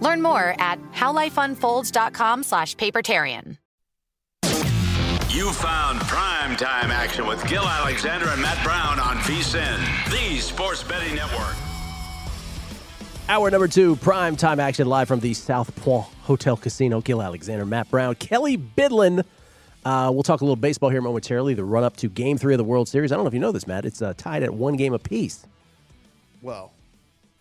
Learn more at howlifeunfolds.com slash papertarian. You found prime time action with Gil Alexander and Matt Brown on VSIN, the sports betting network. Hour number two, prime time action live from the South Point Hotel Casino. Gil Alexander, Matt Brown, Kelly Bidlin. Uh, we'll talk a little baseball here momentarily. The run up to Game Three of the World Series. I don't know if you know this, Matt. It's uh, tied at one game apiece. Well,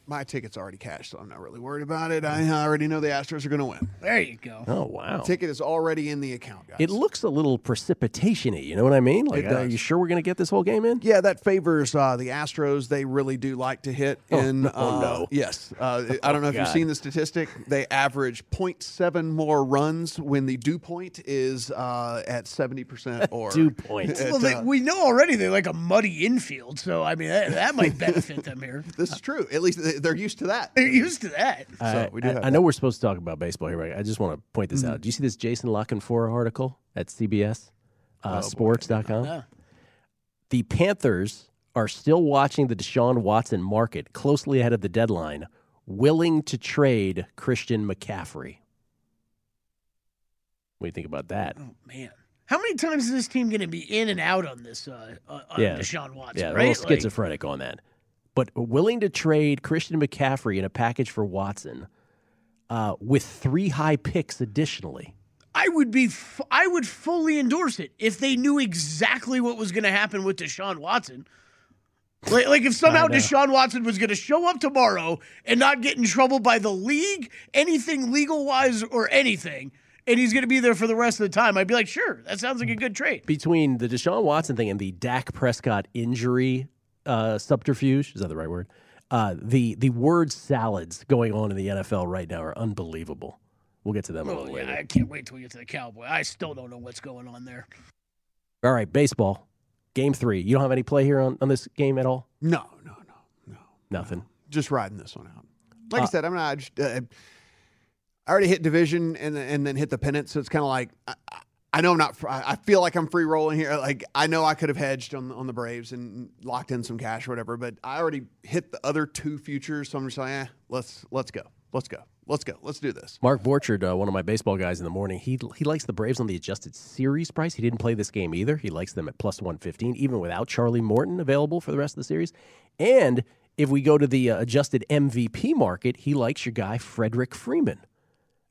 my ticket's already cashed, so I'm not really worried about it. I already know the Astros are going to win. There you go. Oh wow! Ticket is already in the account, guys. It looks a little precipitation-y. You know what I mean? Like, It uh, does. are you sure we're going to get this whole game in? yeah, that favors uh, the Astros. They really do like to hit Oh, in. oh uh, no. Yes. Uh, I don't know if you've seen the statistic. They average 0.7 more runs when the dew point is uh, at 70% or. Dew point. at, Well, they, uh, we know already they like a muddy infield, so I mean that, that might benefit them here. this is true. At least they- they're used to that. They're used to that. So we do I, have I know we're supposed to talk about baseball here, but I just want to point this out. Do you see this Jason La Canfora article at CBS uh, Sports.com? Yeah. The Panthers are still watching the Deshaun Watson market closely ahead of the deadline, willing to trade Christian McCaffrey. What do you think about that? Oh man, how many times is this team going to be in and out on this uh, uh, on Yeah. Deshaun Watson? Yeah, a right? little schizophrenic on that. But willing to trade Christian McCaffrey in a package for Watson uh, with three high picks additionally. I would be, f- I would fully endorse it if they knew exactly what was going to happen with Deshaun Watson. Like, like if somehow Deshaun Watson was going to show up tomorrow and not get in trouble by the league, anything legal wise or anything, and he's going to be there for the rest of the time, I'd be like, sure, that sounds like a good trade. between the Deshaun Watson thing and the Dak Prescott injury uh, subterfuge, is that the right word? Uh, the the word salads going on in the NFL right now are unbelievable. We'll get to them a Oh, little yeah, later. I can't wait till we get to the Cowboy. I still don't know what's going on there. All right, baseball, game three. You don't have any play here on, on this game at all? No, no, no, no. Nothing. Just riding this one out. Like Uh, I said, I'm not. I Just, uh, I already hit division and then- and then hit the pennant, so it's kind of like I, I- know I'm not. I feel like I'm free rolling here. Like I know I could have hedged on on the Braves and locked in some cash or whatever, but I already hit the other two futures, so I'm just like, eh, let's let's go, let's go, let's go, let's do this. Mark Borchard, uh, one of my baseball guys in the morning, he he likes the Braves on the adjusted series price. He didn't play this game either. He likes them at plus 115, even without Charlie Morton available for the rest of the series. And if we go to the uh, adjusted MVP market, he likes your guy, Frederick Freeman,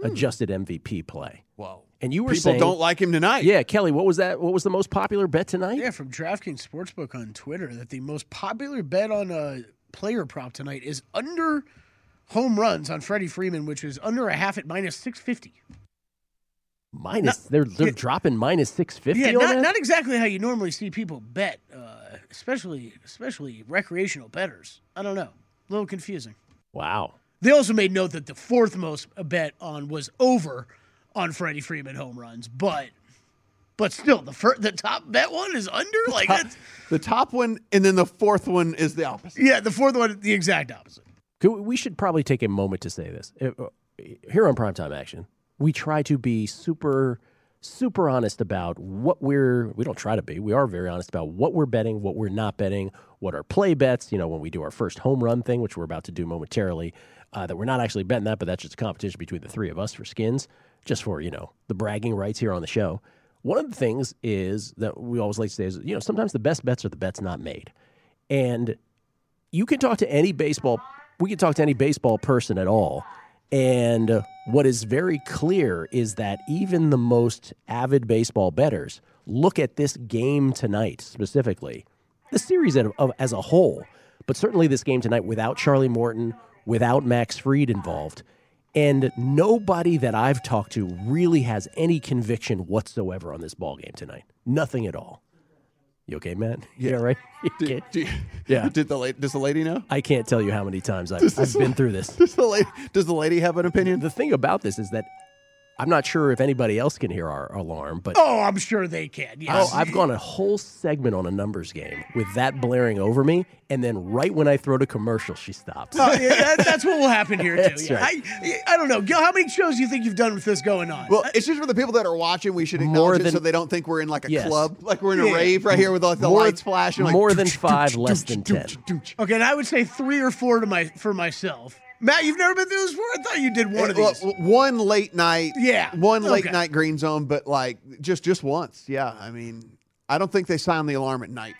adjusted MVP play. Well, And you were people saying, don't like him tonight. yeah, Kelly, what was that? What was the most popular bet tonight? Yeah, from DraftKings Sportsbook on Twitter that the most popular bet on a player prop tonight is under home runs on Freddie Freeman, which is under a half at minus 650. Minus, they're they're dropping minus six fifty. Yeah, not, not exactly how you normally see people bet, uh, especially especially recreational bettors. I don't know, a little confusing. wow. They also made note that the fourth most bet on was over on Freddie Freeman home runs, but but still the fir- the top bet one is under. Like that's, The top one, and then the fourth one is the opposite. yeah, the fourth one the exact opposite. Could we- We should probably take a moment to say this. Uh, Here on Primetime Action, we try to be super, super honest about what we're, we don't try to be, we are very honest about what we're betting, what we're not betting, what our play bets, you know, when we do our first home run thing, which we're about to do momentarily, uh, that we're not actually betting that, but that's just a competition between the three of us for skins, just for, you know, the bragging rights here on the show. One of the things is that we always like to say is, you know, sometimes the best bets are the bets not made. And you can talk to any baseball we can talk to any baseball person at all and what is very clear is that even the most avid baseball bettors look at this game tonight specifically the series as a, as a whole but certainly this game tonight without charlie morton without max Fried involved and nobody that i've talked to really has any conviction whatsoever on this ball game tonight nothing at all you okay matt yeah, right You Do you- Yeah. Did the lady, does the lady know? I can't tell you how many times I've, I've been through this. Does the lady, does the lady have an opinion? The thing about this is that I'm not sure if anybody else can hear our alarm, but Oh, I'm sure they can. Yes. oh, I've gone a whole segment on a numbers game with that blaring over me, and then right when I throw to commercial, she stops. Oh, yeah, that- that's what will happen here too. Yeah. right. I, I don't know, Gil. How many shows do you think you've done with this going on? Well, it's just for the people that are watching. We should More acknowledge it so they don't think we're in like a Yes. club, like we're in a Yeah. rave right here with like the More- lights flashing. Like, more than five, less than ten. okay, and I would say three or four to my for myself. Matt, you've never been through this before. I thought you did one of eh, Well, these. one late night, Yeah. one late Okay. night green zone, but like just just once, yeah. I mean, I don't think they sound the alarm at night.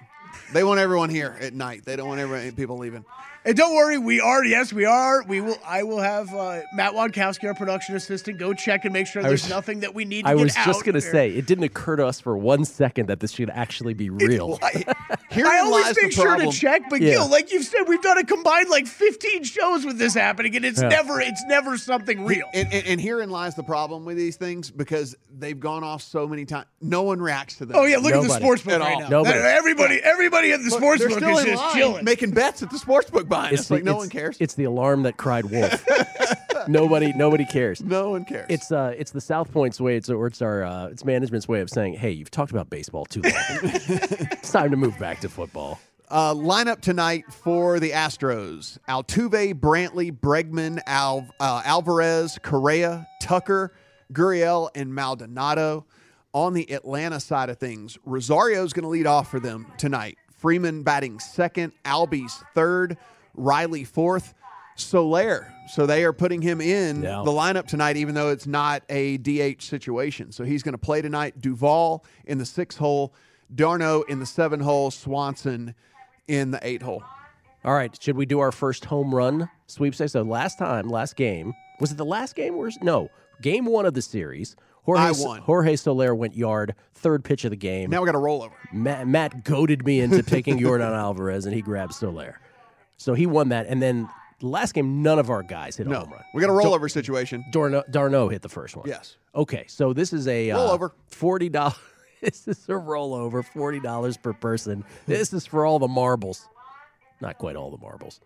They want everyone here at night. They don't want everyone, people leaving. And don't worry, we are. Yes, we are. We will. I will have uh, Matt Wadkowski, our production assistant, go check and make sure there's was- nothing that we need. to do. I get was just going to there. say, it didn't occur to us for one second that this should actually be real. Herein I always lies make the sure to check, but Yeah. Gil, like you've said, we've done a combined like 15 shows with this happening, and it's Yeah. never, it's never something real. And, and, and herein lies the problem with these things because they've gone off so many times. No one reacts to them. Oh yeah, look at the Nobody. sports book At right all. now. Nobody. Everybody, everybody at the Look, sports book is just line chilling. making bets at the sports book behind us. the- Like no it's- one cares. It's the alarm that cried wolf. nobody, nobody cares. no one cares. It's uh, it's the South Point's way. It's or it's our uh, it's management's way of saying, hey, you've talked about baseball too long. it's time to move back to football. Uh, lineup tonight for the Astros: Altuve, Brantley, Bregman, Al, uh, Alvarez, Correa, Tucker, Gurriel, and Maldonado. On the Atlanta side of things, Rosario is going to lead off for them tonight. Freeman batting second, Albies third, Riley fourth, Soler. So they are putting him in Yeah. the lineup tonight, even though it's not a DH situation. So he's going to play tonight. Duvall in the six hole, d'Arnaud in the seven hole, Swanson in the eight hole. All right, should we do our first home run sweepstakes? So last time, last game, was it the last game? Or no, game one of the series. Jorge, I won. Jorge Soler went yard, third pitch of the game. Now we got a rollover. Matt, Matt goaded me into taking Yordan Alvarez, and he grabbed Soler. So he won that. And then last game, none of our guys hit a No, home run. we got a rollover situation. d'Arnaud, d'Arnaud hit the first one. Yes. Okay, so this is a uh, Rollover. Forty dollars. this is a rollover. Forty dollars per person. This is for all the marbles. Not quite all the marbles.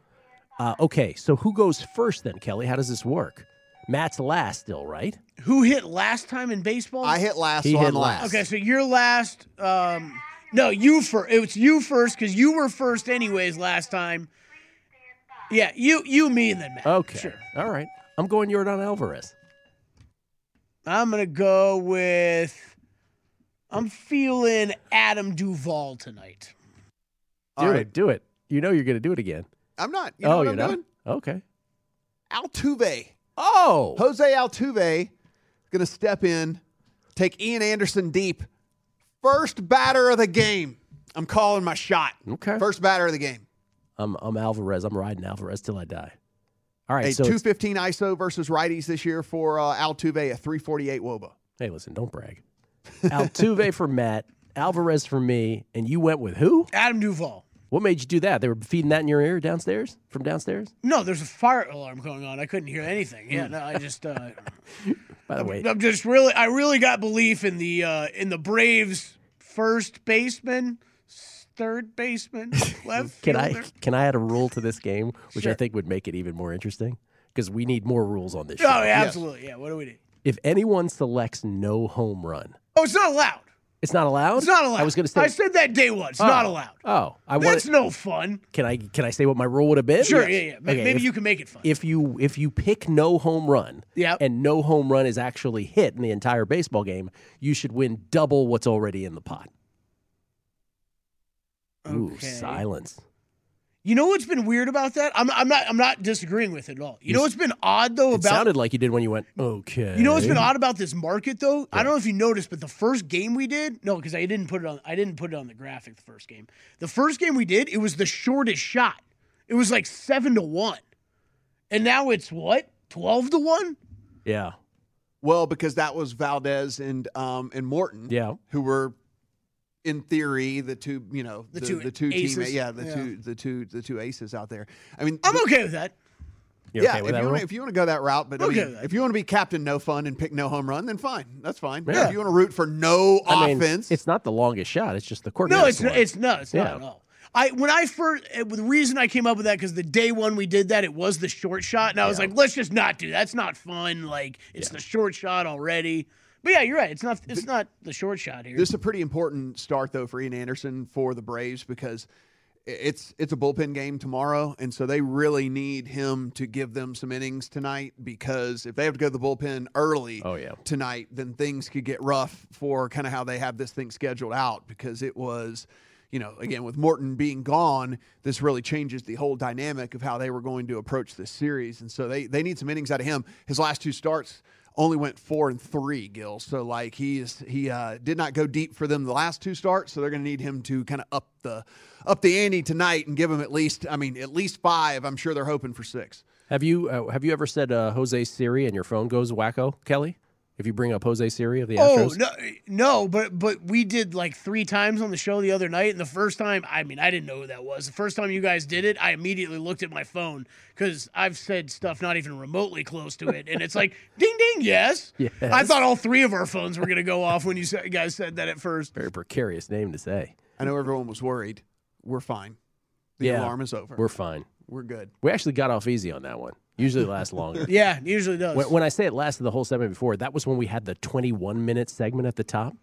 Uh, okay, so who goes first then, Kelly? How does this work? Matt's last still, right? Who hit last time in baseball? I hit last, He so hit I'm last. last. Okay, so you're last. Um, no, you first. It's you first because you were first anyways last time. Yeah, you, you, me, and then Matt. Okay. sure. All right. I'm going Yordan Alvarez. I'm gonna go with. I'm feeling Adam Duvall tonight. Do All it. right. Do it. You know you're going to do it again. I'm not. You oh, know oh, what you're I'm not. doing? Okay. Altuve. Oh. Jose Altuve is going to step in, take Ian Anderson deep. First batter of the game. I'm calling my shot. Okay. First batter of the game. I'm I'm Alvarez. I'm riding Alvarez till I die. All right. A so 215 ISO versus righties this year for uh, Altuve, a 348 wOBA. hey, listen, don't brag. Altuve for Matt, Alvarez for me, and you went with who? Adam Duvall. What made you do that? They were feeding that in your ear downstairs from downstairs. No, there's a fire alarm going on. I couldn't hear anything. Yeah, no, I just. Uh, By the way, I'm just really, I really got belief in the uh, in the Braves first baseman, third baseman, left can I can I add a rule to this game, which I think would make it even more interesting? Because we need more rules on this oh, show. Oh, yeah, absolutely. Yeah. What do we do? If anyone selects no home run, Oh, it's not allowed. it's not allowed. It's not allowed. I was going to say. I said that day one. It's not oh. allowed. Oh, I want. That's no fun. Can I can I say what my rule would have been? Sure. Yeah. Yeah. Ma- Okay, Maybe if- you can make it fun. If you if you pick no home run, Yep. and no home run is actually hit in the entire baseball game, you should win double what's already in the pot. Ooh, Okay. silence. You know what's been weird about that? I'm, I'm not. I'm not disagreeing with it at all. You know what's been odd though about It sounded like you did when you went okay. You know what's been odd about this market though? I don't know if you noticed, but the first game we did, no, because I didn't put it on I didn't put it on the graphic the first game. The first game we did, it was the shortest shot. It was like seven to one. And now it's what? Twelve to one? Yeah. Well, because that was Valdez and um and Morton, Yeah. who were in theory the two, you know, The the, two the two aces. teammates, yeah, the Yeah. two the two the two aces out there. I mean, I'm the- okay with that. You're yeah, okay if that you, wanna, if you want to go that route, but I Okay mean, with if you want to be captain no fun and pick no home run, then fine, that's fine. Yeah. If you want to root for no I mean, offense, it's not the longest shot. It's just the court. No, it's not, it's no, it's Yeah. not at all. I when I first uh, the reason I came up with that because the day one we did that it was the short shot and I was Yeah. like let's just not do that. that's not fun like it's the short shot already. But yeah, you're right. It's not it's not the short shot here. This is a pretty important start though for Ian Anderson for the Braves because it's it's a bullpen game tomorrow, and so they really need him to give them some innings tonight because if they have to go to the bullpen early Oh, yeah. tonight, then things could get rough for kind of how they have this thing scheduled out because it was. You know, again, with Morton being gone, this really changes the whole dynamic of how they were going to approach this series. And so they, they need some innings out of him. His last two starts, only went four and three, Gil. So like he is he uh, did not go deep for them the last two starts. So they're going to need him to kind of up the up the ante tonight and give him at least I mean at least five. I'm sure they're hoping for six. Have you uh, have you ever said uh, Jose Siri and your phone goes wacko, Kelly? If you bring up Jose Siri of the Oh Astros, no, no, but but we did like three times on the show the other night, and the first time, I mean, I didn't know who that was. The first time you guys did it, I immediately looked at my phone because I've said stuff not even remotely close to it, and it's like ding ding, yes. Yes. I thought all three of our phones were gonna go off when you guys said that at first. very precarious name to say. I know everyone was worried. We're fine. The Yeah, alarm is over. We're fine. We're good. We actually got off easy on that one. Usually lasts longer. Yeah, usually does. When, when I say it lasted the whole segment before, that was when we had the 21 minute segment at the top.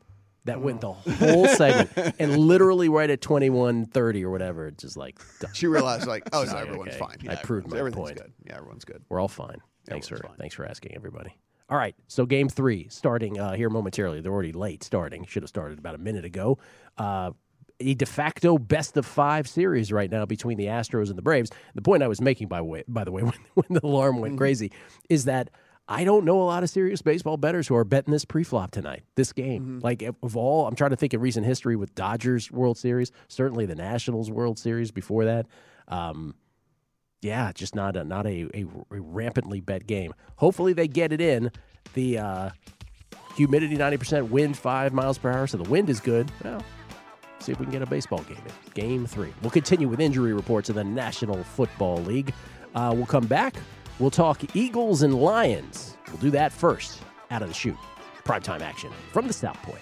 That went the whole segment, and literally right at 21:30 or whatever, it's just like done. She realized like oh, so Sorry, everyone's okay. fine. I proved everyone's- my everything's point. good. Yeah, everyone's good. we're all fine. Thanks for fine. thanks for asking, everybody. All right, so game three starting uh, here momentarily. They're already late starting. Should have started about a minute ago. Uh, a de facto best of five series right now between the Astros and the Braves. The point I was making, by way, by the way, when, when the alarm went crazy, is that I don't know a lot of serious baseball bettors who are betting this pre-flop tonight, this game. Like of- of all, I'm trying to think of recent history with Dodgers World Series, certainly the Nationals World Series before that. Um, yeah, just not a not a, a, a rampantly bet game. Hopefully they get it in. The uh, humidity 90%, wind 5 miles per hour, so the wind is good. Well, see if we can get a baseball game in. Game three. We'll continue with injury reports in the National Football League. Uh, we'll come back. We'll talk Eagles and Lions. We'll do that first out of the chute. Primetime action from the South Point.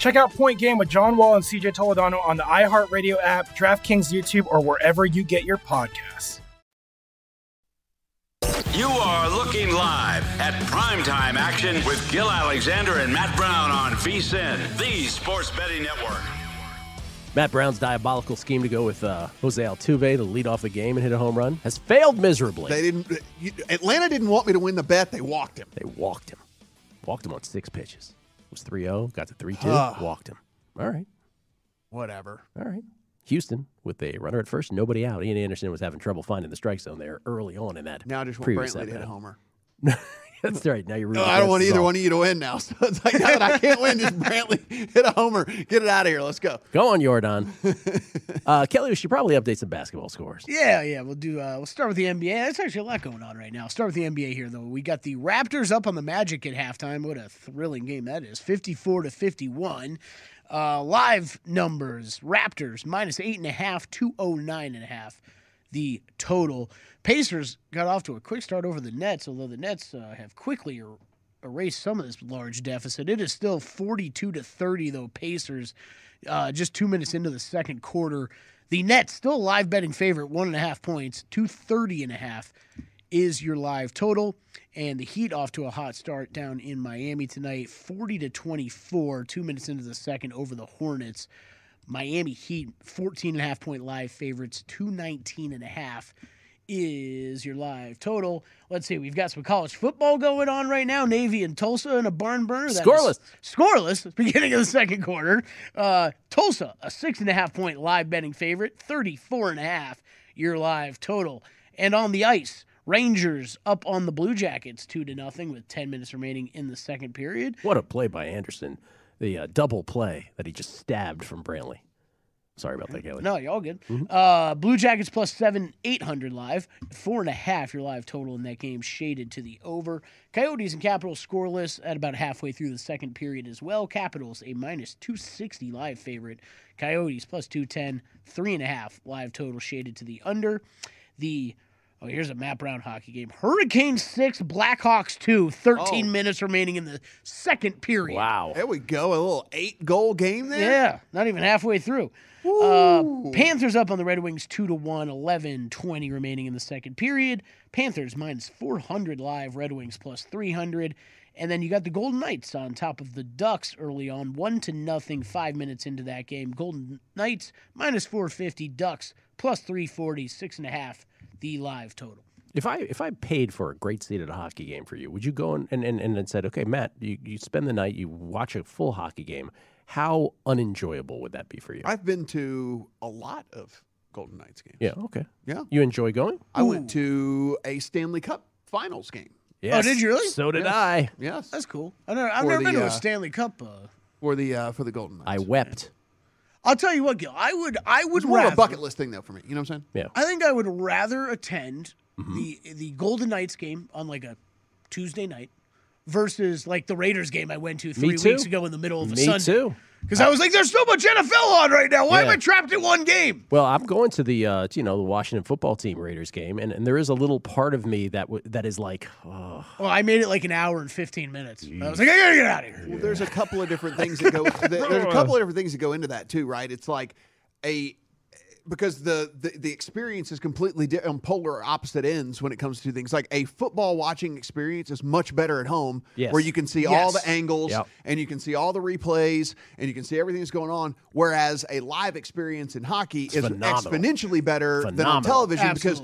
Check out Point Game with John Wall and CJ Toledano on the iHeartRadio app, DraftKings YouTube, or wherever you get your podcasts. You are looking live at primetime action with Gil Alexander and Matt Brown on VSIN, the sports betting network. Matt Brown's diabolical scheme to go with uh, Jose Altuve to lead off the game and hit a home run has failed miserably. They didn't. Atlanta didn't want me to win the bet. They walked him. They walked him. Walked him on six pitches. Was 3 0, got to 3 2, Ah. walked him. All right. Whatever. All right. Houston with a runner at first, nobody out. Ian Anderson was having trouble finding the strike zone there early on in that. Now I just want previous Brantley to hit a homer. That's right. Now you're No, I don't want either all. one of you to win now. So it's like now that I can't win, just Brantley hit a homer. Get it out of here. Let's go. Go on, Yordan. uh, Kelly, we should probably update some basketball scores. Yeah, yeah, we'll do. Uh, we'll start with the NBA. There's actually a lot going on right now. Start with the NBA here, though. We got the Raptors up on the Magic at halftime. What a thrilling game that is! 54 to 51. Uh, live numbers: Raptors minus eight and a half, 209 and a half. The total. Pacers got off to a quick start over the Nets, although the Nets uh, have quickly er- erased some of this large deficit. It is still 42 to 30, though. Pacers, uh, just two minutes into the second quarter. The Nets still live betting favorite, one and a half points, 230 and a half is your live total. And the Heat off to a hot start down in Miami tonight, 40 to 24, two minutes into the second over the Hornets. Miami Heat, 14 and a half point live favorites, 219 and a half is your live total. Let's see, we've got some college football going on right now. Navy and Tulsa in a barn burner. That Scoreless. Scoreless, beginning of the second quarter. Uh, Tulsa, a six and a half point live betting favorite, 34 and a half your live total. And on the ice, Rangers up on the Blue Jackets, two to nothing with 10 minutes remaining in the second period. What a play by Anderson. The uh, double play that he just stabbed from Brantley. Sorry about that, Kelly. No, you're all good. Uh, Blue Jackets plus seven, 800 live. Four and a half your live total in that game, shaded to the over. Coyotes and Capitals scoreless at about halfway through the second period as well. Capitals a minus 260 live favorite. Coyotes plus 210, three and a half live total, shaded to the under. The Oh, here's a Matt Brown hockey game. Hurricanes 6, Blackhawks 2, 13 Oh. minutes remaining in the second period. Wow. There we go. A little eight goal game there. Yeah, not even halfway through. Uh, Panthers up on the Red Wings 2 to 1, 11 20 remaining in the second period. Panthers minus 400 live, Red Wings plus 300. And then you got the Golden Knights on top of the Ducks early on, 1 to nothing, 5 minutes into that game. Golden Knights minus 450, Ducks plus 340, 6.5 the live total. If I if I paid for a great seat at a hockey game for you, would you go and and, and, and said, okay, Matt, you, you spend the night, you watch a full hockey game. How unenjoyable would that be for you? I've been to a lot of Golden Knights games. yeah, okay. Yeah. You enjoy going? I went to a Stanley Cup Finals game. Yes. did you really? So did Yes. I. Yes. That's cool. I've never, I've never the, been to uh, a Stanley Cup. Uh, for the uh, for the Golden Knights. I wept. I'll tell you what, Gil. I would, I would was more of rather, a bucket list thing though for me. You know what I'm saying? Yeah. I think I would rather attend Mm-hmm. the the Golden Knights game on like a Tuesday night versus like the Raiders game I went to three weeks ago in the middle of a Me Sunday. too. Because I was like, there's so much NFL on right now. Why am I trapped in one game? Well, I'm going to the uh, you know the Washington football team Raiders game, and, and there is a little part of me that w- that is like, oh, Well, I made it like an hour and 15 minutes. I was like, I gotta get out of here. Well, there's a couple of different things that go. there's a couple of different things that go into that too, right? It's like a because the the, the experience is completely di- on polar opposite ends when it comes to things like a football watching experience is much better at home Yes. where you can see all the angles Yep. and you can see all the replays and you can see everything that's going on whereas a live experience in hockey is phenomenal. exponentially better than on Phenomenal. television because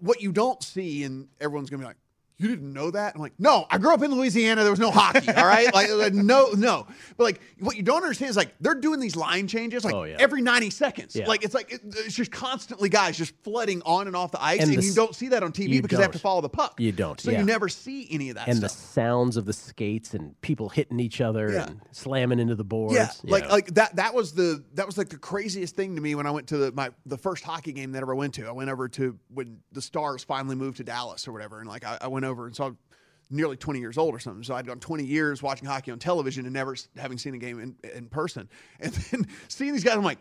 what you don't see and everyone's gonna be like you didn't know that? I'm like, no, I grew up in Louisiana. There was no hockey. All right. Like, like, no, no. But like, what you don't understand is like, they're doing these line changes like Oh, yeah. every 90 seconds. Yeah. Like, it's like, it- it's just constantly guys just flooding on and off the ice. And And, the you don't see that on TV because they have to follow the puck. You don't, So yeah. you never see any of that and the sounds of the skates and people hitting each other and slamming into the boards. Yeah, like know. like that. That was the that was like the craziest thing to me when I went to the, my the first hockey game that I ever went to. I went over to when the Stars finally moved to Dallas or whatever, and like I, I went over and saw nearly 20 years old or something. So I'd gone 20 years watching hockey on television and never having seen a game in, in person. And then seeing these guys, I'm like.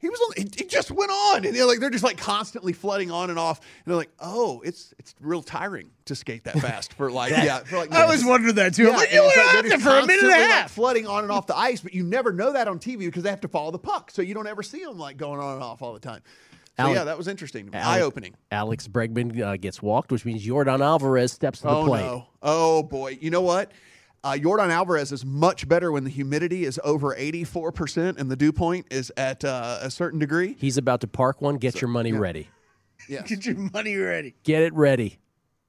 He was on. It, it just went on, and they're like they're just like constantly flooding on and off. And they're like, "Oh, it's it's real tiring to skate that fast for like yeah." For like I was wondering that too. I'm like, you were like out there for a minute and a constantly, like, half. flooding on and off the ice, but you never know that on TV because they have to follow the puck, so you don't ever see them like going on and off all the time. So yeah, that was interesting, eye opening. Alex Bregman uh, gets walked, which means Yordan Alvarez steps to the Oh plate. no, oh boy, you know what? Uh, Yordan Alvarez is much better when the humidity is over 84% and the dew point is at uh, a certain degree. He's about to park one. Get your money ready. Yes. Get your money ready. Get it ready.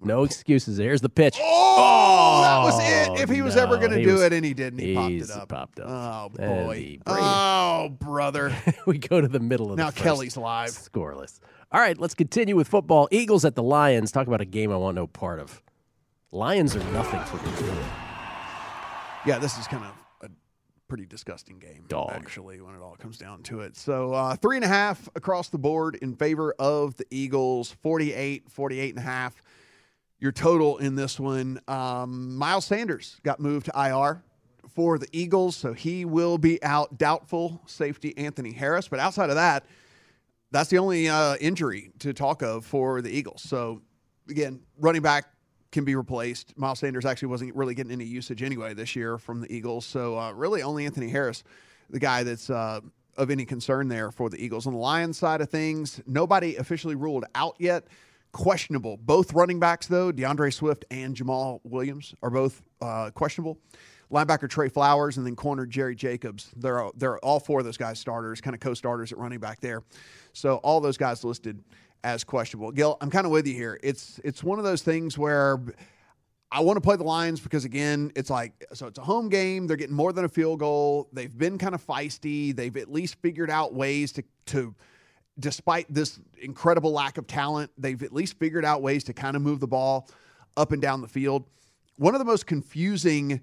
No excuses. Here's the pitch. Oh, that was it. If he was ever going to do was- it, and he didn't, he popped it up. popped up. Oh boy. Oh brother. we go to the middle of now. Kelly's live. Scoreless. All right, let's continue with football. Eagles at the Lions. Talk about a game I want no part of. Lions are nothing for me. Yeah, this is kind of a pretty disgusting game, Dog. actually, when it all comes down to it. So, uh, three and a half across the board in favor of the Eagles, 48, 48 and a half. Your total in this one, um, Miles Sanders got moved to IR for the Eagles, so he will be out. Doubtful safety Anthony Harris, but outside of that, that's the only uh, injury to talk of for the Eagles. So again, running back can be replaced. Miles Sanders actually wasn't really getting any usage anyway this year from the Eagles. So uh, really, only Anthony Harris, the guy that's uh, of any concern there for the Eagles. On the Lions side of things, nobody officially ruled out yet. Questionable. Both running backs though, D'Andre Swift and Jamaal Williams are both uh, questionable. Linebacker Trey Flowers and then corner Jerry Jacobs. They're all, they're all four of those guys starters, kind of co-starters at running back there. So all those guys listed as questionable. Gil, I'm kind of with you here. It's it's one of those things where I want to play the Lions because again, it's like so it's a home game. They're getting more than a field goal. They've been kind of feisty. They've at least figured out ways to to despite this incredible lack of talent, they've at least figured out ways to kind of move the ball up and down the field. One of the most confusing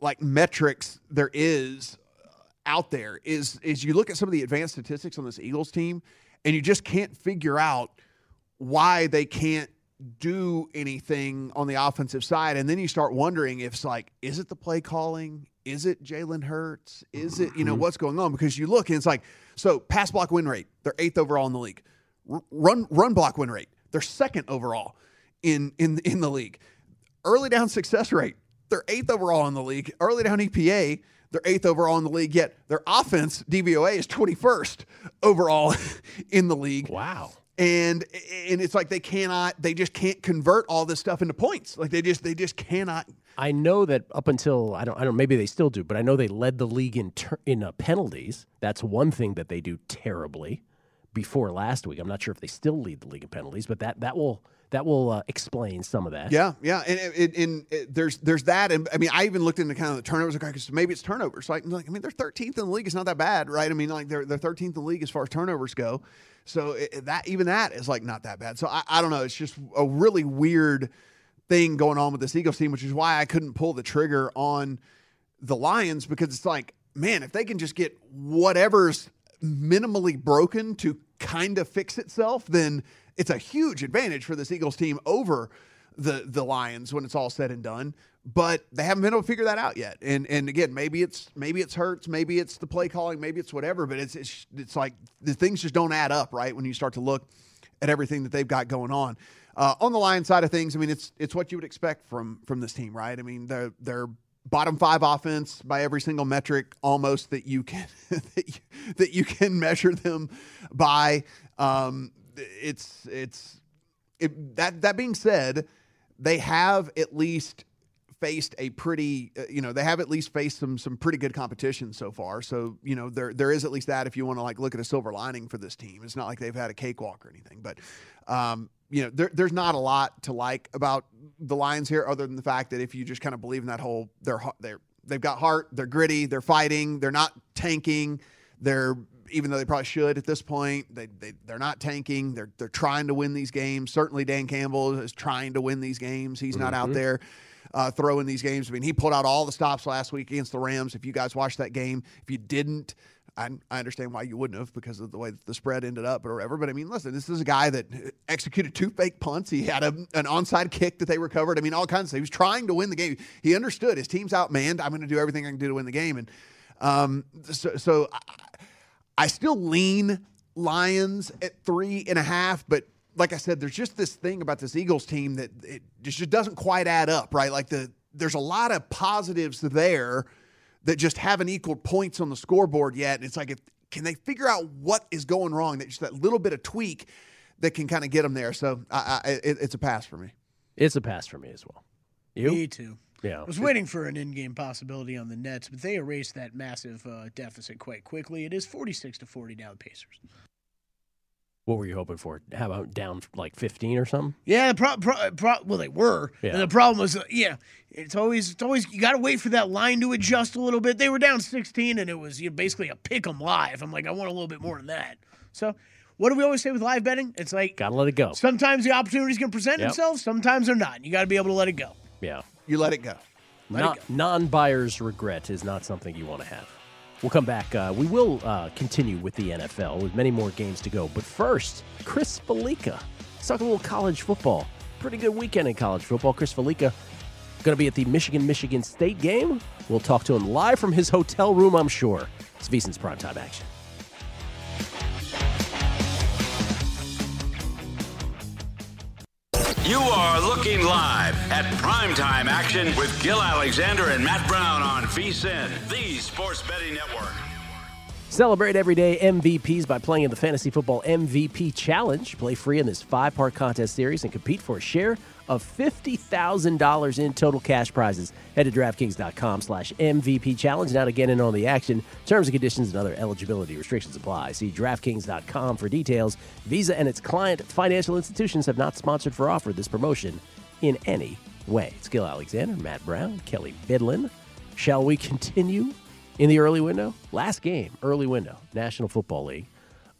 like metrics there is uh, out there is is you look at some of the advanced statistics on this Eagles team and you just can't figure out why they can't do anything on the offensive side and then you start wondering if it's like is it the play calling is it Jalen Hurts? Is it you know mm-hmm. what's going on? Because you look and it's like so pass block win rate they're eighth overall in the league. R- run run block win rate they're second overall in in in the league. Early down success rate they're eighth overall in the league. Early down EPA they're eighth overall in the league yet their offense DVOA is 21st overall in the league. Wow. and and it's like they cannot they just can't convert all this stuff into points. Like they just they just cannot I know that up until I don't I don't maybe they still do, but I know they led the league in ter- in uh, penalties. That's one thing that they do terribly. Before last week, I'm not sure if they still lead the league in penalties, but that that will that will uh, explain some of that. yeah yeah and, and, and, it- there's there's that and i mean i even looked into kind of the turnovers okay, 'cause maybe it's turnovers like, like i mean they're 13th in the league it's not that bad right i mean like they're, they're 13th in the league as far as turnovers go so it, that even that is like not that bad so I, I don't know it's just a really weird thing going on with this eagles team which is why i couldn't pull the trigger on the Lions because it's like, man, if they can just get whatever's minimally broken to kind of fix itself, then it's a huge advantage for this Eagles team over the the Lions when it's all said and done. But they haven't been able to figure that out yet. And and again, maybe it's maybe it's hurts, maybe it's the play calling, maybe it's whatever. But it's it's, it's like the things just don't add up, right? When you start to look at everything that they've got going on. Uh, on the Lions side of things, I mean, it's it's what you would expect from from this team, right? I mean, they're they're bottom five offense by every single metric almost that you can that, you, that you can measure them by. Um, it's it's it, that that being said, they have at least faced a pretty uh, you know they have at least faced some some pretty good competition so far so you know there there is at least that if you want to like look at a silver lining for this team it's not like they've had a cakewalk or anything but um, you know there, there's not a lot to like about the lions here other than the fact that if you just kind of believe in that whole they're they're they've got heart they're gritty they're fighting they're not tanking they're even though they probably should at this point they, they they're not tanking they're they're trying to win these games certainly dan campbell is trying to win these games he's not out Mhm. there uh, throwing these games. I mean, he pulled out all the stops last week against the Rams. If you guys watched that game, if you didn't, I, I understand why you wouldn't have because of the way the spread ended up or whatever. But I mean, listen, this is a guy that executed two fake punts. He had a, an onside kick that they recovered. I mean, all kinds of stuff. He was trying to win the game. He understood his team's outmanned. I'm going to do everything I can do to win the game. And um, so, so I, I still lean Lions at three and a half, but like I said, there's just this thing about this Eagles team that it just doesn't quite add up, right? Like the there's a lot of positives there that just haven't equaled points on the scoreboard yet. And it's like if can they figure out what is going wrong? That just that little bit of tweak that can kind of get them there. So I, I, it, it's a pass for me. It's a pass for me as well. You? Me too. Yeah. I was waiting for an in-game possibility on the Nets, but they erased that massive uh, deficit quite quickly. It is 46 to 40 now, the Pacers. What were you hoping for? How about down like 15 or something? Yeah, the pro- pro- pro- well, they were. Yeah. And the problem was, uh, yeah, it's always, it's always, you got to wait for that line to adjust a little bit. They were down 16, and it was you know, basically a pick 'em live. I'm like, I want a little bit more than that. So, what do we always say with live betting? It's like Gotta let it go. sometimes the opportunities can present Yep. themselves, sometimes they're not. You got to be able to let it go. Yeah. You let it go. Non- non-buyer's regret is not something you want to have. We'll come back. Uh, we will uh, continue with the NFL with many more games to go. But first, Chris Fallica. Let's talk a little college football. Pretty good weekend in college football. Chris Fallica going to be at the Michigan Michigan State game. We'll talk to him live from his hotel room, I'm sure. It's VSiN's primetime action. You are looking live at primetime action with Gil Alexander and Matt Brown on VSIN, the Sports Betting Network. Celebrate everyday MVPs by playing in the Fantasy Football MVP Challenge. Play free in this five part contest series and compete for a share of $50,000 in total cash prizes. Head to DraftKings.com slash MVP Challenge now to get in on the action. Terms and conditions and other eligibility restrictions apply. See DraftKings.com for details. Visa and its client financial institutions have not sponsored for offer this promotion in any way. It's Gil Alexander, Matt Brown, Kelly Bidlin. Shall we continue in the early window? Last game, early window, National Football League,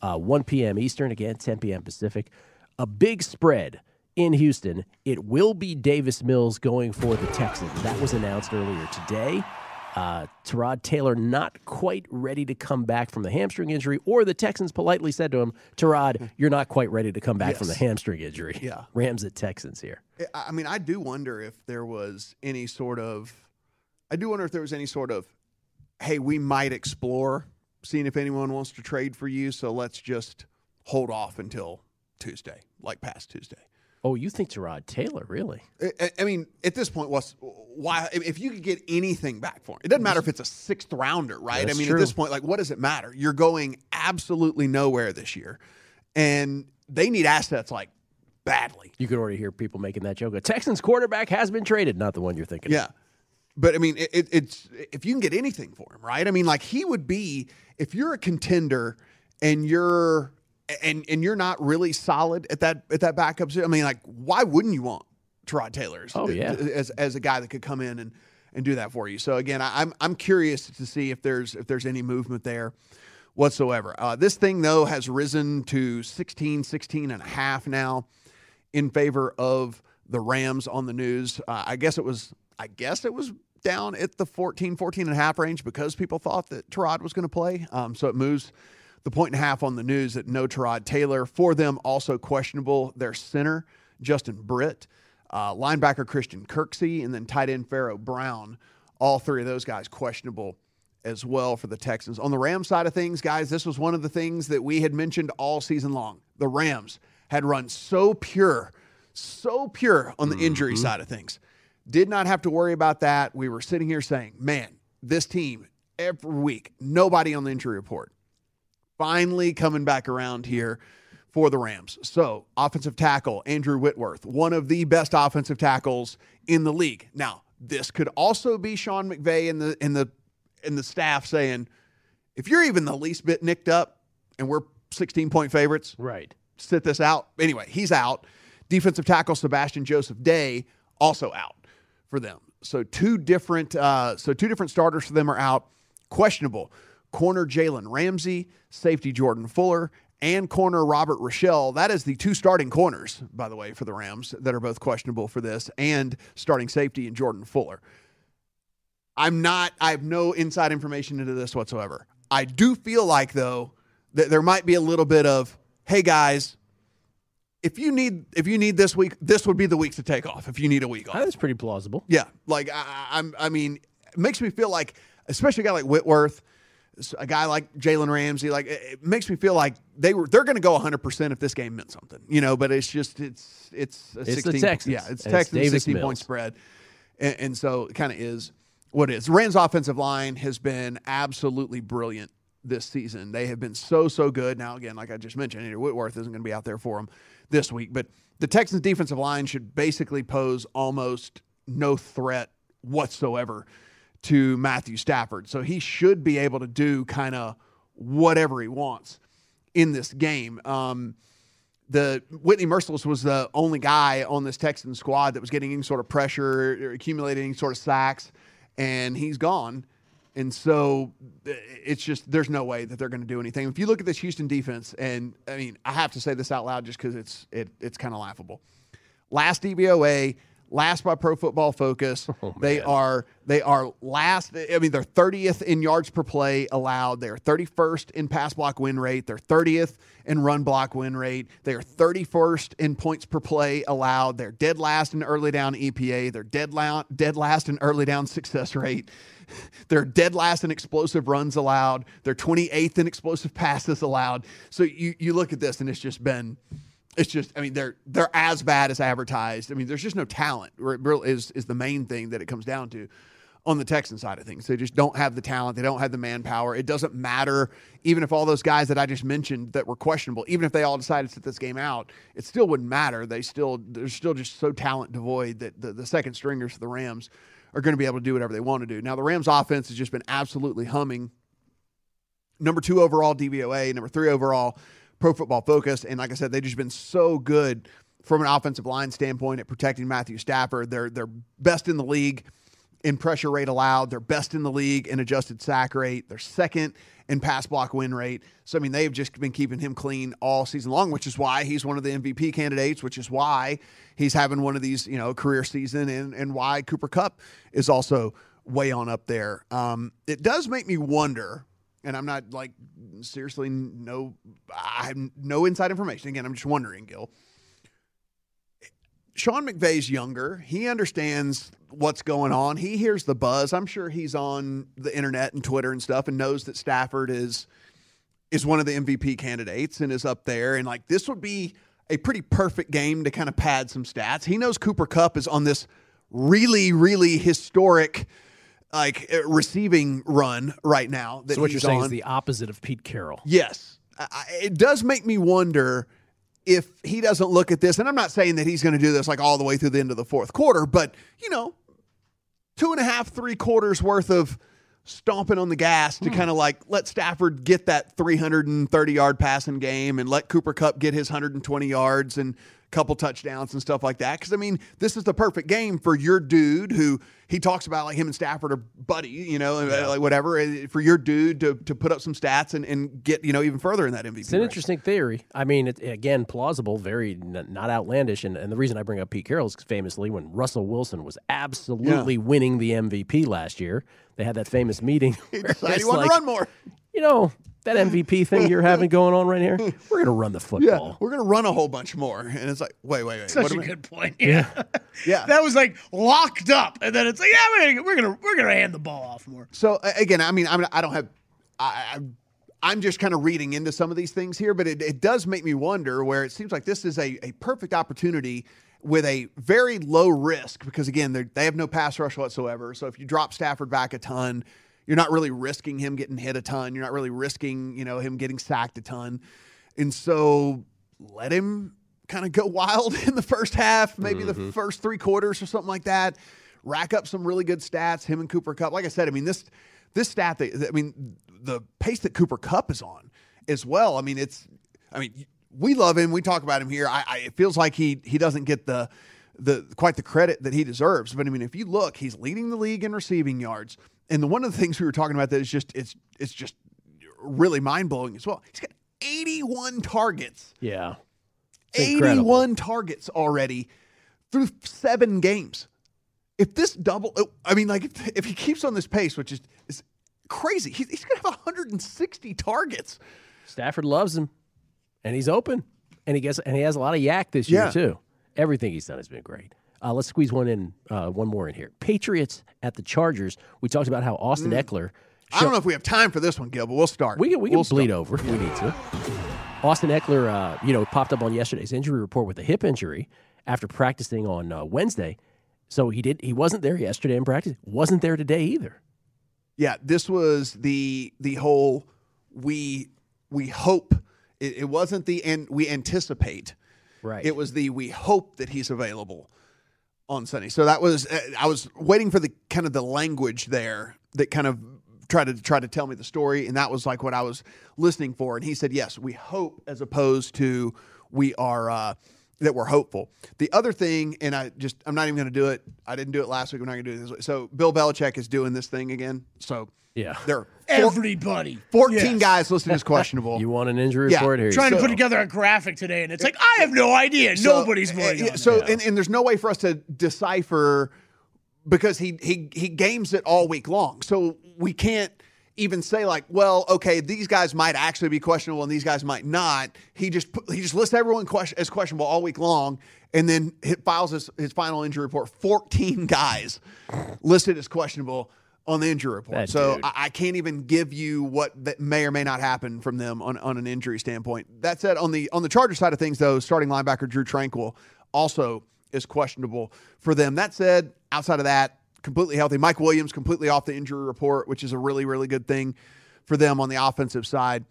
uh, 1 p.m. Eastern, again, 10 p.m. Pacific. A big spread in Houston. It will be Davis Mills going for the Texans. That was announced earlier today. Uh, Tyrod Taylor not quite ready to come back from the hamstring injury, or the Texans politely said to him, Tyrod, you're not quite ready to come back from the hamstring injury. Yeah. Rams at Texans here. I mean, I do wonder if there was any sort of, I do wonder if there was any sort of, hey, we might explore seeing if anyone wants to trade for you. So let's just hold off until Tuesday, like past Tuesday. Oh, you think Tyrod Taylor, really? I- I, mean, at this point, what's why? If you could get anything back for him, it doesn't matter if it's a sixth rounder, right? That's I mean, true. at this point, like, what does it matter? You're going absolutely nowhere this year, and they need assets like badly. You could already hear people making that joke. A Texans quarterback has been traded, not the one you're thinking. of. Yeah. But I mean, it, it, it's if you can get anything for him, right? I mean, like he would be if you're a contender and you're and and you're not really solid at that at that backup. I mean, like why wouldn't you want Tyrod Taylor? as- Oh, yeah. as as a guy that could come in and and do that for you. So again, I, I'm I'm curious to see if there's if there's any movement there whatsoever. Uh, this thing though has risen to 16, 16 and a half now in favor of the Rams on the news. Uh, I guess it was I guess it was down at the 14, 14 and a half range because people thought that Tyrod was going to play. Um, so it moves the point and a half on the news that no Tyrod Taylor for them also questionable. Their center Justin Britt. uh, linebacker Christian Kirksey, and then tight end Pharaoh Brown. All three of those guys questionable as well for the Texans. On the Rams side of things, guys, this was one of the things that we had mentioned all season long. The Rams had run so pure, so pure on the injury side of things. Did not have to worry about that. We were sitting here saying, man, this team every week, nobody on the injury report. Finally coming back around here for the Rams. So, offensive tackle, Andrew Whitworth, one of the best offensive tackles in the league. Now, this could also be Sean McVay and the in the in the staff saying, if you're even the least bit nicked up and we're 16 point favorites, right. Sit this out. Anyway, he's out. Defensive tackle Sebastian Joseph Day also out for them. So two different uh, so two different starters for them are out. Questionable. Corner Jalen Ramsey, safety Jordan Fuller, and corner Robert Rochell. That is the two starting corners, by the way, for the Rams that are both questionable for this, and starting safety in Jordan Fuller. I'm not, I have no inside information into this whatsoever. I do feel like, though, that there might be a little bit of, hey guys, if you need if you need this week, this would be the week to take off. If you need a week off, that's pretty plausible. Yeah, like I, I'm. I mean, it makes me feel like, especially a guy like Whitworth, a guy like Jalen Ramsey, like it, it makes me feel like they were they're going to go 100 percent if this game meant something, you know. But it's just it's it's a It's the 16, Texans. yeah, it's And it's Texans Davis 16 Mills. point spread, and, and so it kind of is what it is. Rams' offensive line has been absolutely brilliant this season. They have been so so good. Now again, like I just mentioned, Andrew Whitworth isn't going to be out there for them this week, but the Texans' defensive line should basically pose almost no threat whatsoever to Matthew Stafford. So he should be able to do kind of whatever he wants in this game. Um, the Whitney Mercilus was the only guy on this Texan squad that was getting any sort of pressure, or accumulating any sort of sacks, and he's gone. And so it's just there's no way that they're going to do anything. If you look at this Houston defense, and I mean I have to say this out loud just because it's it, it's kind of laughable. Last DVOA, last by Pro Football Focus. Oh, they are they are last. I mean they're 30th in yards per play allowed. They are 31st in pass block win rate. They're 30th in run block win rate. They are 31st in points per play allowed. They're dead last in early down EPA. They're dead la- dead last in early down success rate. They're dead last in explosive runs allowed. They're 28th in explosive passes allowed. So you you look at this and it's just been it's just I mean they're they're as bad as advertised. I mean there's just no talent. Re- real- Is is the main thing that it comes down to on the Texan side of things. They just don't have the talent. They don't have the manpower. It doesn't matter even if all those guys that I just mentioned that were questionable, even if they all decided to sit this game out, it still wouldn't matter. They still they're still just so talent devoid that the, the second stringers for the Rams are going to be able to do whatever they want to do. Now the Rams offense has just been absolutely humming number two overall DVOA, number three overall Pro Football Focus, and like I said, they've just been so good from an offensive line standpoint at protecting Matthew Stafford. They're they're best in the league in pressure rate allowed. They're best in the league in adjusted sack rate. They're second in pass block win rate. So I mean, they've just been keeping him clean all season long, which is why he's one of the MVP candidates. Which is why he's having one of these you know career season, and and why Cooper Kupp is also way on up there. Um, it does make me wonder and I'm not like seriously no I have no inside information. Again, I'm just wondering, Gil. Sean McVay's younger. He understands what's going on. He hears the buzz. I'm sure he's on the internet and Twitter and stuff and knows that Stafford is is one of the MVP candidates and is up there and like this would be a pretty perfect game to kind of pad some stats. He knows Cooper Kupp is on this really really historic like uh, receiving run right now that So what you're saying on. is the opposite of Pete Carroll. Yes. I, it does make me wonder if he doesn't look at this, and I'm not saying that he's going to do this like all the way through the end of the fourth quarter, but, you know, two and a half, three quarters worth of stomping on the gas to kind of like let Stafford get that 330 yard passing game and let Cooper Kupp get his 120 yards and couple touchdowns and stuff like that. Because, I mean, this is the perfect game for your dude who he talks about like him and Stafford are buddy, you know, uh, like whatever, for your dude to, to put up some stats and, and get, you know, even further in that MVP. It's an race. interesting theory. I mean, it, again, plausible, very n- not outlandish. And, and the reason I bring up Pete Carroll is famously when Russell Wilson was absolutely winning the MVP last year, they had that famous meeting. He decided he wanted like, to run more. You know, that MVP thing you're having going on right here. We're gonna run the football. Yeah, we're gonna run a whole bunch more, and it's like, wait, wait, wait. Such what a am I- good point. Yeah. Yeah. That was like locked up, and then it's like, yeah, we're gonna we're gonna, we're gonna hand the ball off more. So again, I mean, I'm, I don't have, I, I, I'm just kind of reading into some of these things here, but it, it does make me wonder where it seems like this is a, a perfect opportunity with a very low risk because again, they're- they have no pass rush whatsoever. So if you drop Stafford back a ton, you're not really risking him getting hit a ton. You're not really risking, you know, him getting sacked a ton. And so let him kind of go wild in the first half, maybe the mm-hmm. first three quarters or something like that. Rack up some really good stats. Him and Cooper Kupp. Like I said, I mean this this stat. That, I mean the pace that Cooper Kupp is on as well. I mean it's. I mean we love him. We talk about him here. I, I it feels like he he doesn't get the the quite the credit that he deserves. But I mean if you look, he's leading the league in receiving yards. And the, one of the things we were talking about that is just it's it's just really mind blowing as well. He's got 81 targets. Yeah. It's incredible. 81 targets already through seven games. If this double, oh, I mean, like if, if he keeps on this pace, which is is crazy, he's, he's going to have 160 targets. Stafford loves him, and he's open, and he gets and he has a lot of YAC this year too. Everything he's done has been great. Uh, let's squeeze one in, uh, one more in here. Patriots at the Chargers. We talked about how Austin Mm. Ekeler. I don't know if we have time for this one, Gil, but we'll start. We can, we can We'll bleed start. over if we need to. Austin Ekeler, uh, you know, popped up on yesterday's injury report with a hip injury after practicing on uh, Wednesday. So he did. He wasn't there yesterday in practice. Wasn't there today either. Yeah, this was the the whole we we hope it, it wasn't the and we anticipate. Right. It was the we hope that he's available on Sunday. So that was uh, I was waiting for the kind of the language there that kind of tried to try to tell me the story and that was like what I was listening for and he said yes, we hope as opposed to we are uh that we're hopeful. The other thing, and I just I'm not even going to do it. I didn't do it last week. I'm not going to do it this week. So Bill Belichick is doing this thing again. So Yeah. there are Everybody. 14 Yes. guys listed as questionable. You want an injury Yeah. report here? Trying to put together a graphic today, and it's like I have no idea. So, Nobody's uh, voting. uh, So it. and, and there's no way for us to decipher because he he he games it all week long. So we can't even say like, well, okay, these guys might actually be questionable and these guys might not. He just put- he just lists everyone question, as questionable all week long, and then hit, files his, his final injury report. 14 guys listed as questionable on the injury report. That so. I, I can't even give you what that may or may not happen from them on, on an injury standpoint. That said, on the on the Charger side of things, though, starting linebacker Drew Tranquill also is questionable for them. That said, outside of that, completely healthy. Mike Williams completely off the injury report, which is a really really good thing for them on the offensive side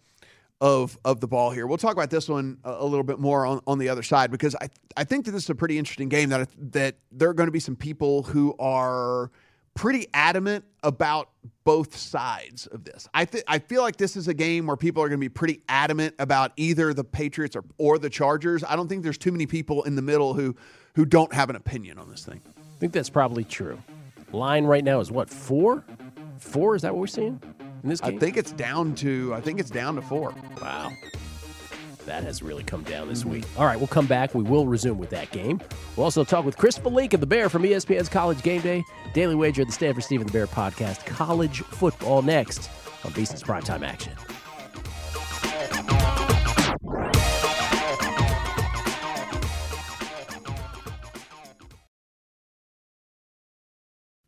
of of the ball here. We'll talk about this one a, a little bit more on, on the other side because I I think that this is a pretty interesting game that that there are going to be some people who are pretty adamant about both sides of this. I th- I feel like this is a game where people are going to be pretty adamant about either the Patriots or, or the Chargers. I don't think there's too many people in the middle who who don't have an opinion on this thing. I think that's probably true. Line right now is what four? Four is that what we're seeing in this game? I think it's down to I think it's down to 4. Wow. That has really come down this mm-hmm. week. All right, we'll come back. We will resume with that game. We'll also talk with Chris Link of the Bear from ESPN's College Game Day, Daily Wager, at the Stanford Steve and the Bear podcast, college football next on VSiN's Primetime Action.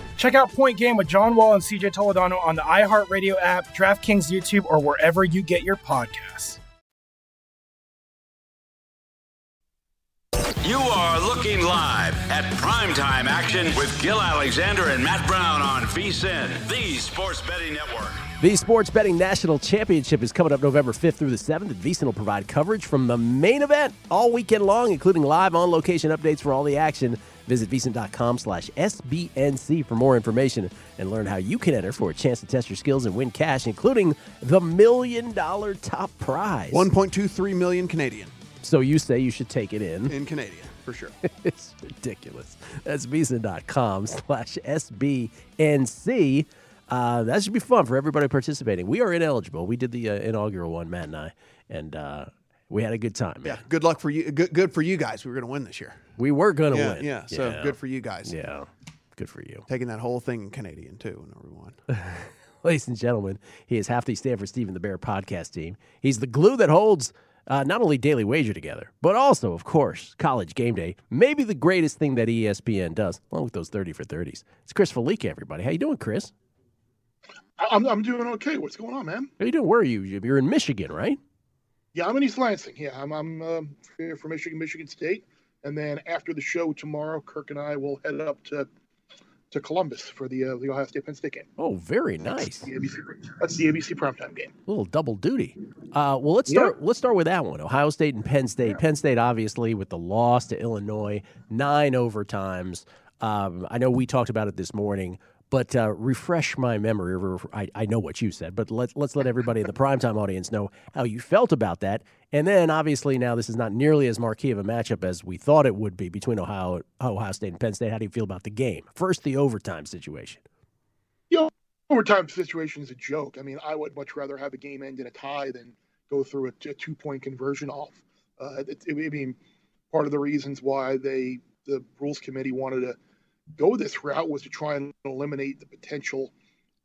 Check out Point Game with John Wall and CJ Toledano on the iHeartRadio app, DraftKings YouTube, or wherever you get your podcasts. You are looking live at primetime action with Gil Alexander and Matt Brown on VSIN, the Sports Betting Network. The Sports Betting National Championship is coming up November 5th through the 7th, and VSiN will provide coverage from the main event all weekend long, including live on-location updates for all the action. Visit VSiN.com slash SBNC for more information and learn how you can enter for a chance to test your skills and win cash, including the million dollar top prize. 1.23 million Canadian So you say you should take it in. in Canadian for sure. it's ridiculous. That's VSiN.com slash SBNC. Uh, that should be fun for everybody participating. We are ineligible. We did the uh, inaugural one, Matt and I, and uh, we had a good time. Yeah, good luck for you. Good, good for you guys. We were going to win this year. We were going to yeah, win. Yeah, so good for you guys. Yeah, good for you. Taking that whole thing in Canadian too, and we won. Ladies and gentlemen, he is half the Stanford Steve and the Bear podcast team. He's the glue that holds uh, not only Daily Wager together, but also, of course, College Game Day. Maybe the greatest thing that ESPN does, along with those 30 for 30s. It's Chris Fallica, everybody. How you doing, Chris? I'm, I'm doing okay. What's going on, man? How you doing? Where are you? You're in Michigan, right? Yeah, I'm in East Lansing. Yeah, I'm, I'm um, here for Michigan, Michigan State. And then after the show tomorrow, Kirk and I will head up to to Columbus for the uh, the Ohio State Penn State game. Oh, very nice. The ABC, that's the ABC primetime game. A little double duty. Uh, well, let's start. Let's start with that one. Ohio State and Penn State. Penn State, obviously, with the loss to Illinois, nine overtimes. Um, I know we talked about it this morning, but uh, refresh my memory. I, I know what you said, but let's let's let everybody in the primetime audience know how you felt about that. And then, obviously, now this is not nearly as marquee of a matchup as we thought it would be between Ohio Ohio State and Penn State. How do you feel about the game? First, the overtime situation. You know, overtime situation is a joke. I mean, I would much rather have a game end in a tie than go through a, a two point conversion off. Uh, it, it, I mean, part of the reasons why they the rules committee wanted to go this route was to try and eliminate the potential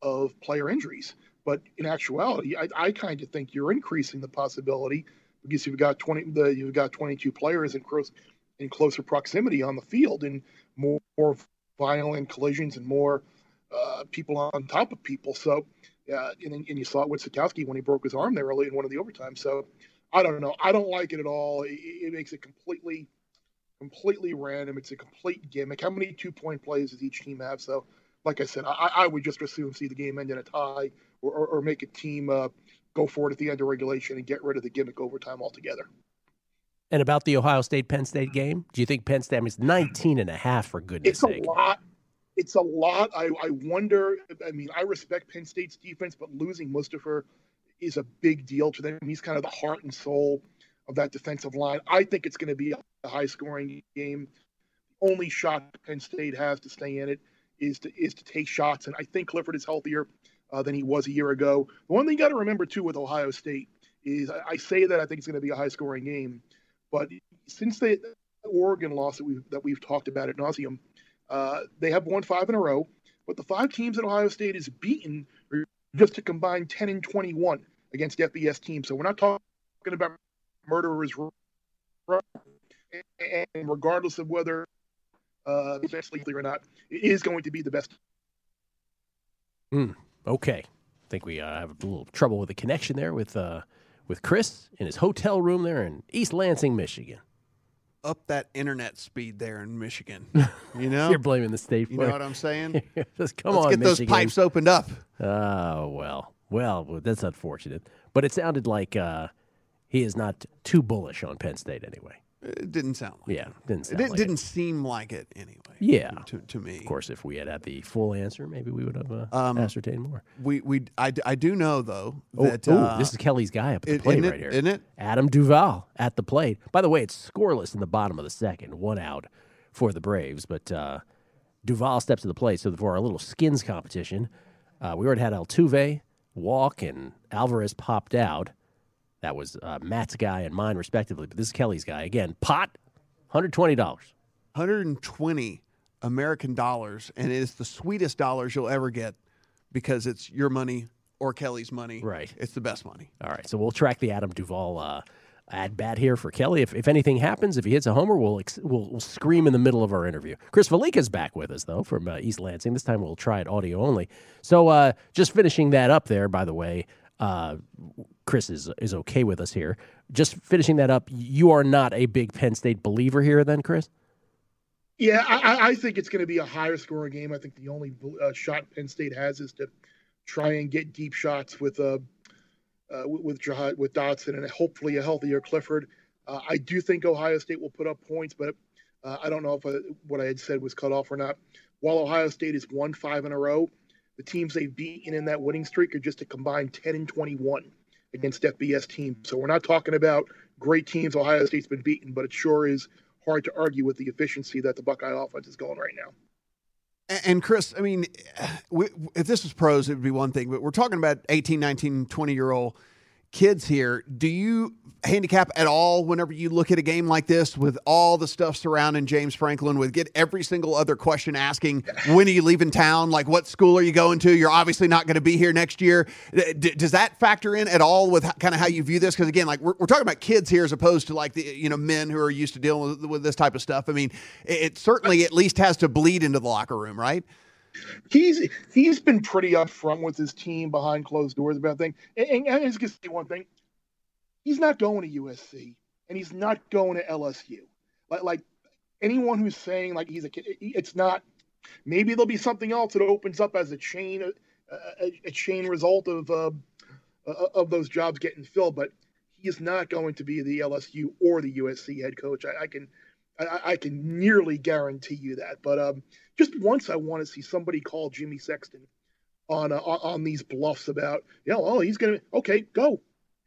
of player injuries. But in actuality, I, I kind of think you're increasing the possibility because you've got 20 the, you've got 22 players in close in closer proximity on the field and more, more violent collisions and more uh, people on top of people. So, uh, and, and you saw it with Sikowski when he broke his arm there early in one of the overtime. So, I don't know. I don't like it at all. It, it makes it completely, completely random. It's a complete gimmick. How many two point plays does each team have? So, like I said, I, I would just assume see the game end in a tie or, or, or make a team uh, go for it at the end of regulation and get rid of the gimmick overtime altogether. And about the Ohio State Penn State game, do you think Penn State I mean, it's 19 and a half for goodness It's a lot. It's a lot. I, I wonder. I mean, I respect Penn State's defense, but losing Mustipher is a big deal to them. He's kind of the heart and soul of that defensive line. I think it's going to be a high scoring game. The only shot Penn State has to stay in it is to is to take shots, and I think Clifford is healthier uh, than he was a year ago. The one thing you got to remember too with Ohio State is I, I say that I think it's going to be a high scoring game, but since the Oregon loss that we've that we've talked about at nauseum, uh, they have won five in a row. But the five teams that Ohio State has beaten just to combine 10 and 21 against FBS teams. So we're not talking about murderers, and regardless of whether uh, especially or not, it is going to be the best. Mm, okay, I think we uh, have a little trouble with the connection there with uh, with Chris in his hotel room there in East Lansing, Michigan. Up that internet speed there in Michigan. You know, You're blaming the state. You for know it. what I'm saying? Just come Let's on, get those pipes opened up. Oh well, well, well, that's unfortunate. But it sounded like uh, he is not too bullish on Penn State anyway. It didn't sound like Yeah, didn't it. sound Didn't, like didn't seem like it anyway. Yeah, to, to me. Of course, if we had had the full answer, maybe we would have uh, Um, ascertained more. We we I, I do know though Oh, that ooh, uh, this is Kelly's guy up at the it- plate isn't it- right here. isn't it? Adam Duvall at the plate. By the way, it's scoreless in the bottom of the second, one out for the Braves. But uh, Duvall steps to the plate. So for our little skins competition, uh, we already had Altuve walk and Alvarez popped out. That was uh, Matt's guy and mine, respectively. But this is Kelly's guy again. Pot, hundred twenty dollars. 120 American dollars, and it is the sweetest dollars you'll ever get because it's your money or Kelly's money. Right. It's the best money. All right, so we'll track the Adam Duvall uh, ad bat here for Kelly. If, if anything happens, if he hits a homer, we'll, ex- we'll we'll scream in the middle of our interview. Chris Fallica's back with us though from uh, East Lansing. This time we'll try it audio only. So uh, just finishing that up there. By the way, uh, Chris is is okay with us here. Just finishing that up. You are not a big Penn State believer here, then, Chris. Yeah, I, I- think it's going to be a higher scoring game. I think the only uh, shot Penn State has is to try and get deep shots with uh, uh with with, Dotson and hopefully a healthier Clifford. Uh, I do think Ohio State will put up points, but uh, I don't know if I, what I had said was cut off or not. While Ohio State has won five in a row, the teams they've beaten in that winning streak are just a combined 10 and 21 against FBS teams. So we're not talking about great teams Ohio State's been beaten, but it sure is hard to argue with the efficiency that the Buckeye offense is going right now. And, Chris, I mean, if this was pros, it would be one thing, but we're talking about 18, 19, 20 year old kids here. Do you handicap at all whenever you look at a game like this with all the stuff surrounding James Franklin, with get every single other question asking, when are you leaving town? Like, what school are you going to? You're obviously not going to be here next year. D- does that factor in at all with kind of how you view this? Because again, like we're, we're talking about kids here as opposed to like the, you know, men who are used to dealing with, with this type of stuff. I mean, it, it certainly at least has to bleed into the locker room, right? He's he's been pretty upfront with his team behind closed doors about things. And, and, and I going to say one thing: he's not going to USC, and he's not going to LSU. Like like anyone who's saying like he's a kid, it's not. Maybe there'll be something else that opens up as a chain a, a chain result of uh, of those jobs getting filled, but he is not going to be the LSU or the USC head coach. I, I can I, I can nearly guarantee you that. But um, just once, I want to see somebody call Jimmy Sexton on uh, on these bluffs about, you know, oh, he's gonna okay, go,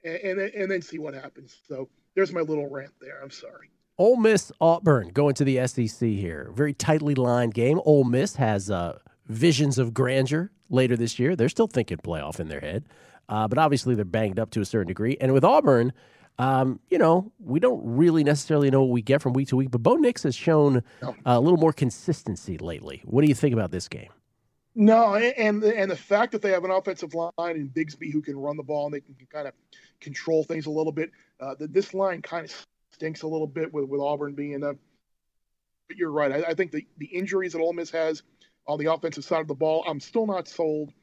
and and then, and then see what happens. So there's my little rant there. I'm sorry. Ole Miss Auburn going to the SEC here. Very tightly lined game. Ole Miss has uh, visions of grandeur later this year. They're still thinking playoff in their head, uh, but obviously they're banged up to a certain degree. And with Auburn, um, you know, we don't really necessarily know what we get from week to week, but Bo Nix has shown uh, a little more consistency lately. What do you think about this game? No, and and the fact that they have an offensive line and Bigsby who can run the ball and they can kind of control things a little bit. Uh, that this line kind of stinks a little bit with, with Auburn being a. But you're right. I, I think the, the injuries that Ole Miss has on the offensive side of the ball, I'm still not sold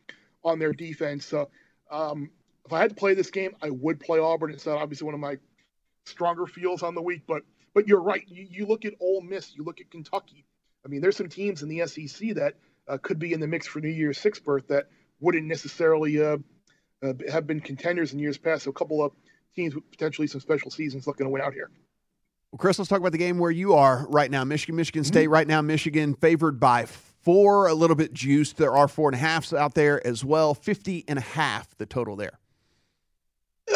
on their defense. So um, if I had to play this game, I would play Auburn. It's not obviously one of my stronger feels on the week, but but you're right. You, you look at Ole Miss, you look at Kentucky. I mean, there's some teams in the SEC that uh, could be in the mix for New Year's Six berth that wouldn't necessarily uh, uh, have been contenders in years past. So a couple of teams with potentially some special seasons looking to win out here. Well, Chris, let's talk about the game where you are right now. Michigan, Michigan Mm-hmm. State right now. Michigan favored by four, a little bit juiced. There are four and a halfs out there as well. 50 and a half, the total there.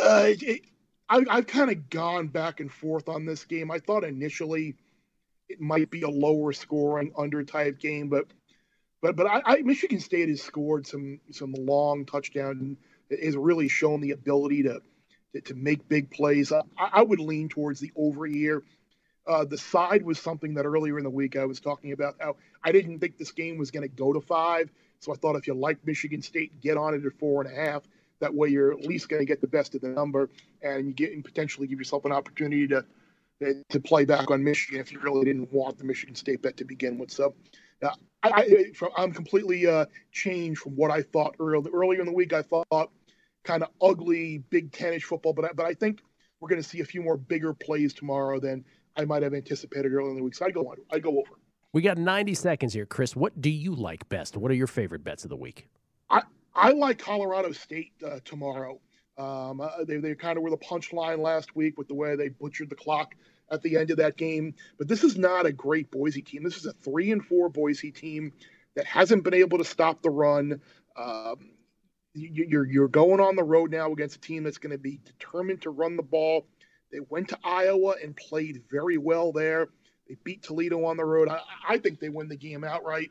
Uh, it, I, I've kind of gone back and forth on this game. I thought initially it might be a lower scoring under type game, but but but I, I Michigan State has scored some some long touchdowns and has really shown the ability to to, to make big plays. I, I would lean towards the over here. Uh, the side was something that earlier in the week I was talking about how I didn't think this game was going to go to five So I thought if you like Michigan State, get on it at four and a half. That way, you're at least going to get the best of the number, and you get and potentially give yourself an opportunity to to play back on Michigan if you really didn't want the Michigan State bet to begin with. So, uh, I, am completely uh, changed from what I thought earlier. Earlier in the week, I thought kind of ugly Big Ten-ish football, but I, but I think we're going to see a few more bigger plays tomorrow than I might have anticipated earlier in the week. So I go on. I go over. We got 90 seconds here, Chris. What do you like best? What are your favorite bets of the week? I I like Colorado State uh, tomorrow. Um, uh, they they kind of were the punchline last week with the way they butchered the clock at the end of that game. But this is not a great Boise team. This is a three and four Boise team that hasn't been able to stop the run. Um, you're you're going on the road now against a team that's going to be determined to run the ball. They went to Iowa and played very well there. They beat Toledo on the road. I, I think they win the game outright.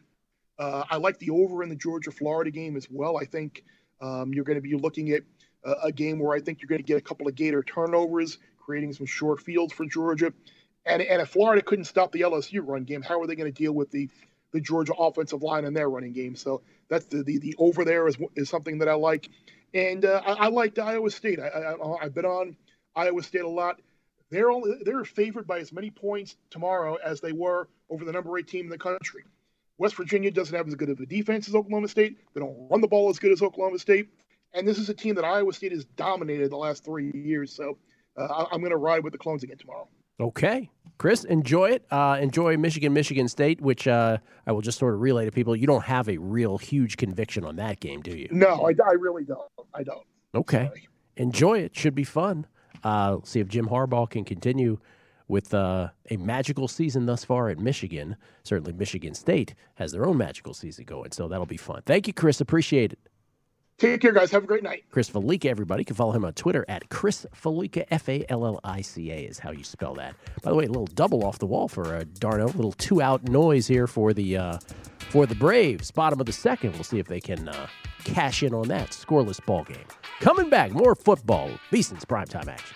Uh, I like the over in the Georgia Florida game as well. I think um, you're going to be looking at a, a, game where I think you're going to get a couple of Gator turnovers, creating some short fields for Georgia. And, and if Florida couldn't stop the LSU run game, how are they going to deal with the, the Georgia offensive line in their running game? So that's the, the, the over there is, is something that I like. And uh, I, I liked Iowa State. I, I, I've been on Iowa State a lot. They're only they're favored by as many points tomorrow as they were over the number eight team in the country. West Virginia doesn't have as good of a defense as Oklahoma State. They don't run the ball as good as Oklahoma State. And this is a team that Iowa State has dominated the last three years. So uh, I'm going to ride with the Clones again tomorrow. Okay. Chris, enjoy it. Uh, enjoy Michigan, Michigan State, which uh, I will just sort of relay to people. You don't have a real huge conviction on that game, do you? No, I, I really don't. I don't. Okay. Sorry. Enjoy it. Should be fun. Uh, see if Jim Harbaugh can continue with uh, a magical season thus far at Michigan. Certainly, Michigan State has their own magical season going, so that'll be fun. Thank you, Chris. Appreciate it. Take care, guys. Have a great night. Chris Fallica, everybody. You can follow him on Twitter at Chris Fallica. F A L L I C A is how you spell that. By the way, a little double off the wall for uh, d'Arnaud. A little two out noise here for the uh, for the Braves. Bottom of the second. We'll see if they can uh, cash in on that scoreless ball game. Coming back, more football. VSiN's primetime action.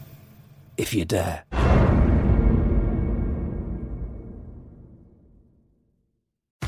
If you dare.